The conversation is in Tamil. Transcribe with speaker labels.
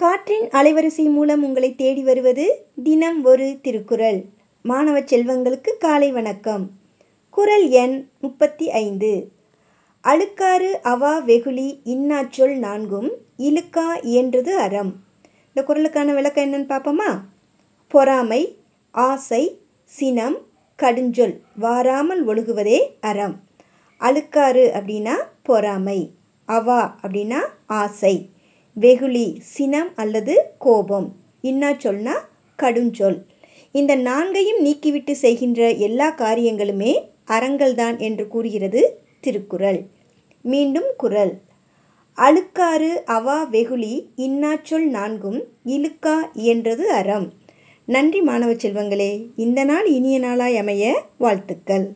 Speaker 1: காற்றின் அலைவரிசை மூலம் உங்களை தேடி வருவது தினம் ஒரு திருக்குறள். மாணவ செல்வங்களுக்கு காலை வணக்கம். குறள் எண் முப்பத்தி ஐந்து. அழுக்காறு அவா வெகுளி இன்னாச்சொல் நான்கும் இழுக்கா இயன்றது அறம். இந்த குறளுக்கான விளக்கம் என்னன்னு பார்ப்போமா? பொறாமை ஆசை சினம் கடுஞ்சொல் வாராமல் ஒழுகுவதே அறம். அழுக்காறு அப்படின்னா பொறாமை அவா அப்படின்னா ஆசை. வெகுளி சினம் அல்லது கோபம். இன்னா சொல்னா கடுஞ்சொல். இந்த நான்கையும் நீக்கிவிட்டு செய்கின்ற எல்லா காரியங்களுமே அறங்கள்தான் என்று கூறுகிறது திருக்குறள். மீண்டும் குறள். அழுக்காறு அவா வெகுளி இன்னாச்சொல் நான்கும் இழுக்கா இயன்றது அறம். நன்றி மாணவ செல்வங்களே. இந்த நாள் இனிய நாளாய் அமைய வாழ்த்துக்கள்.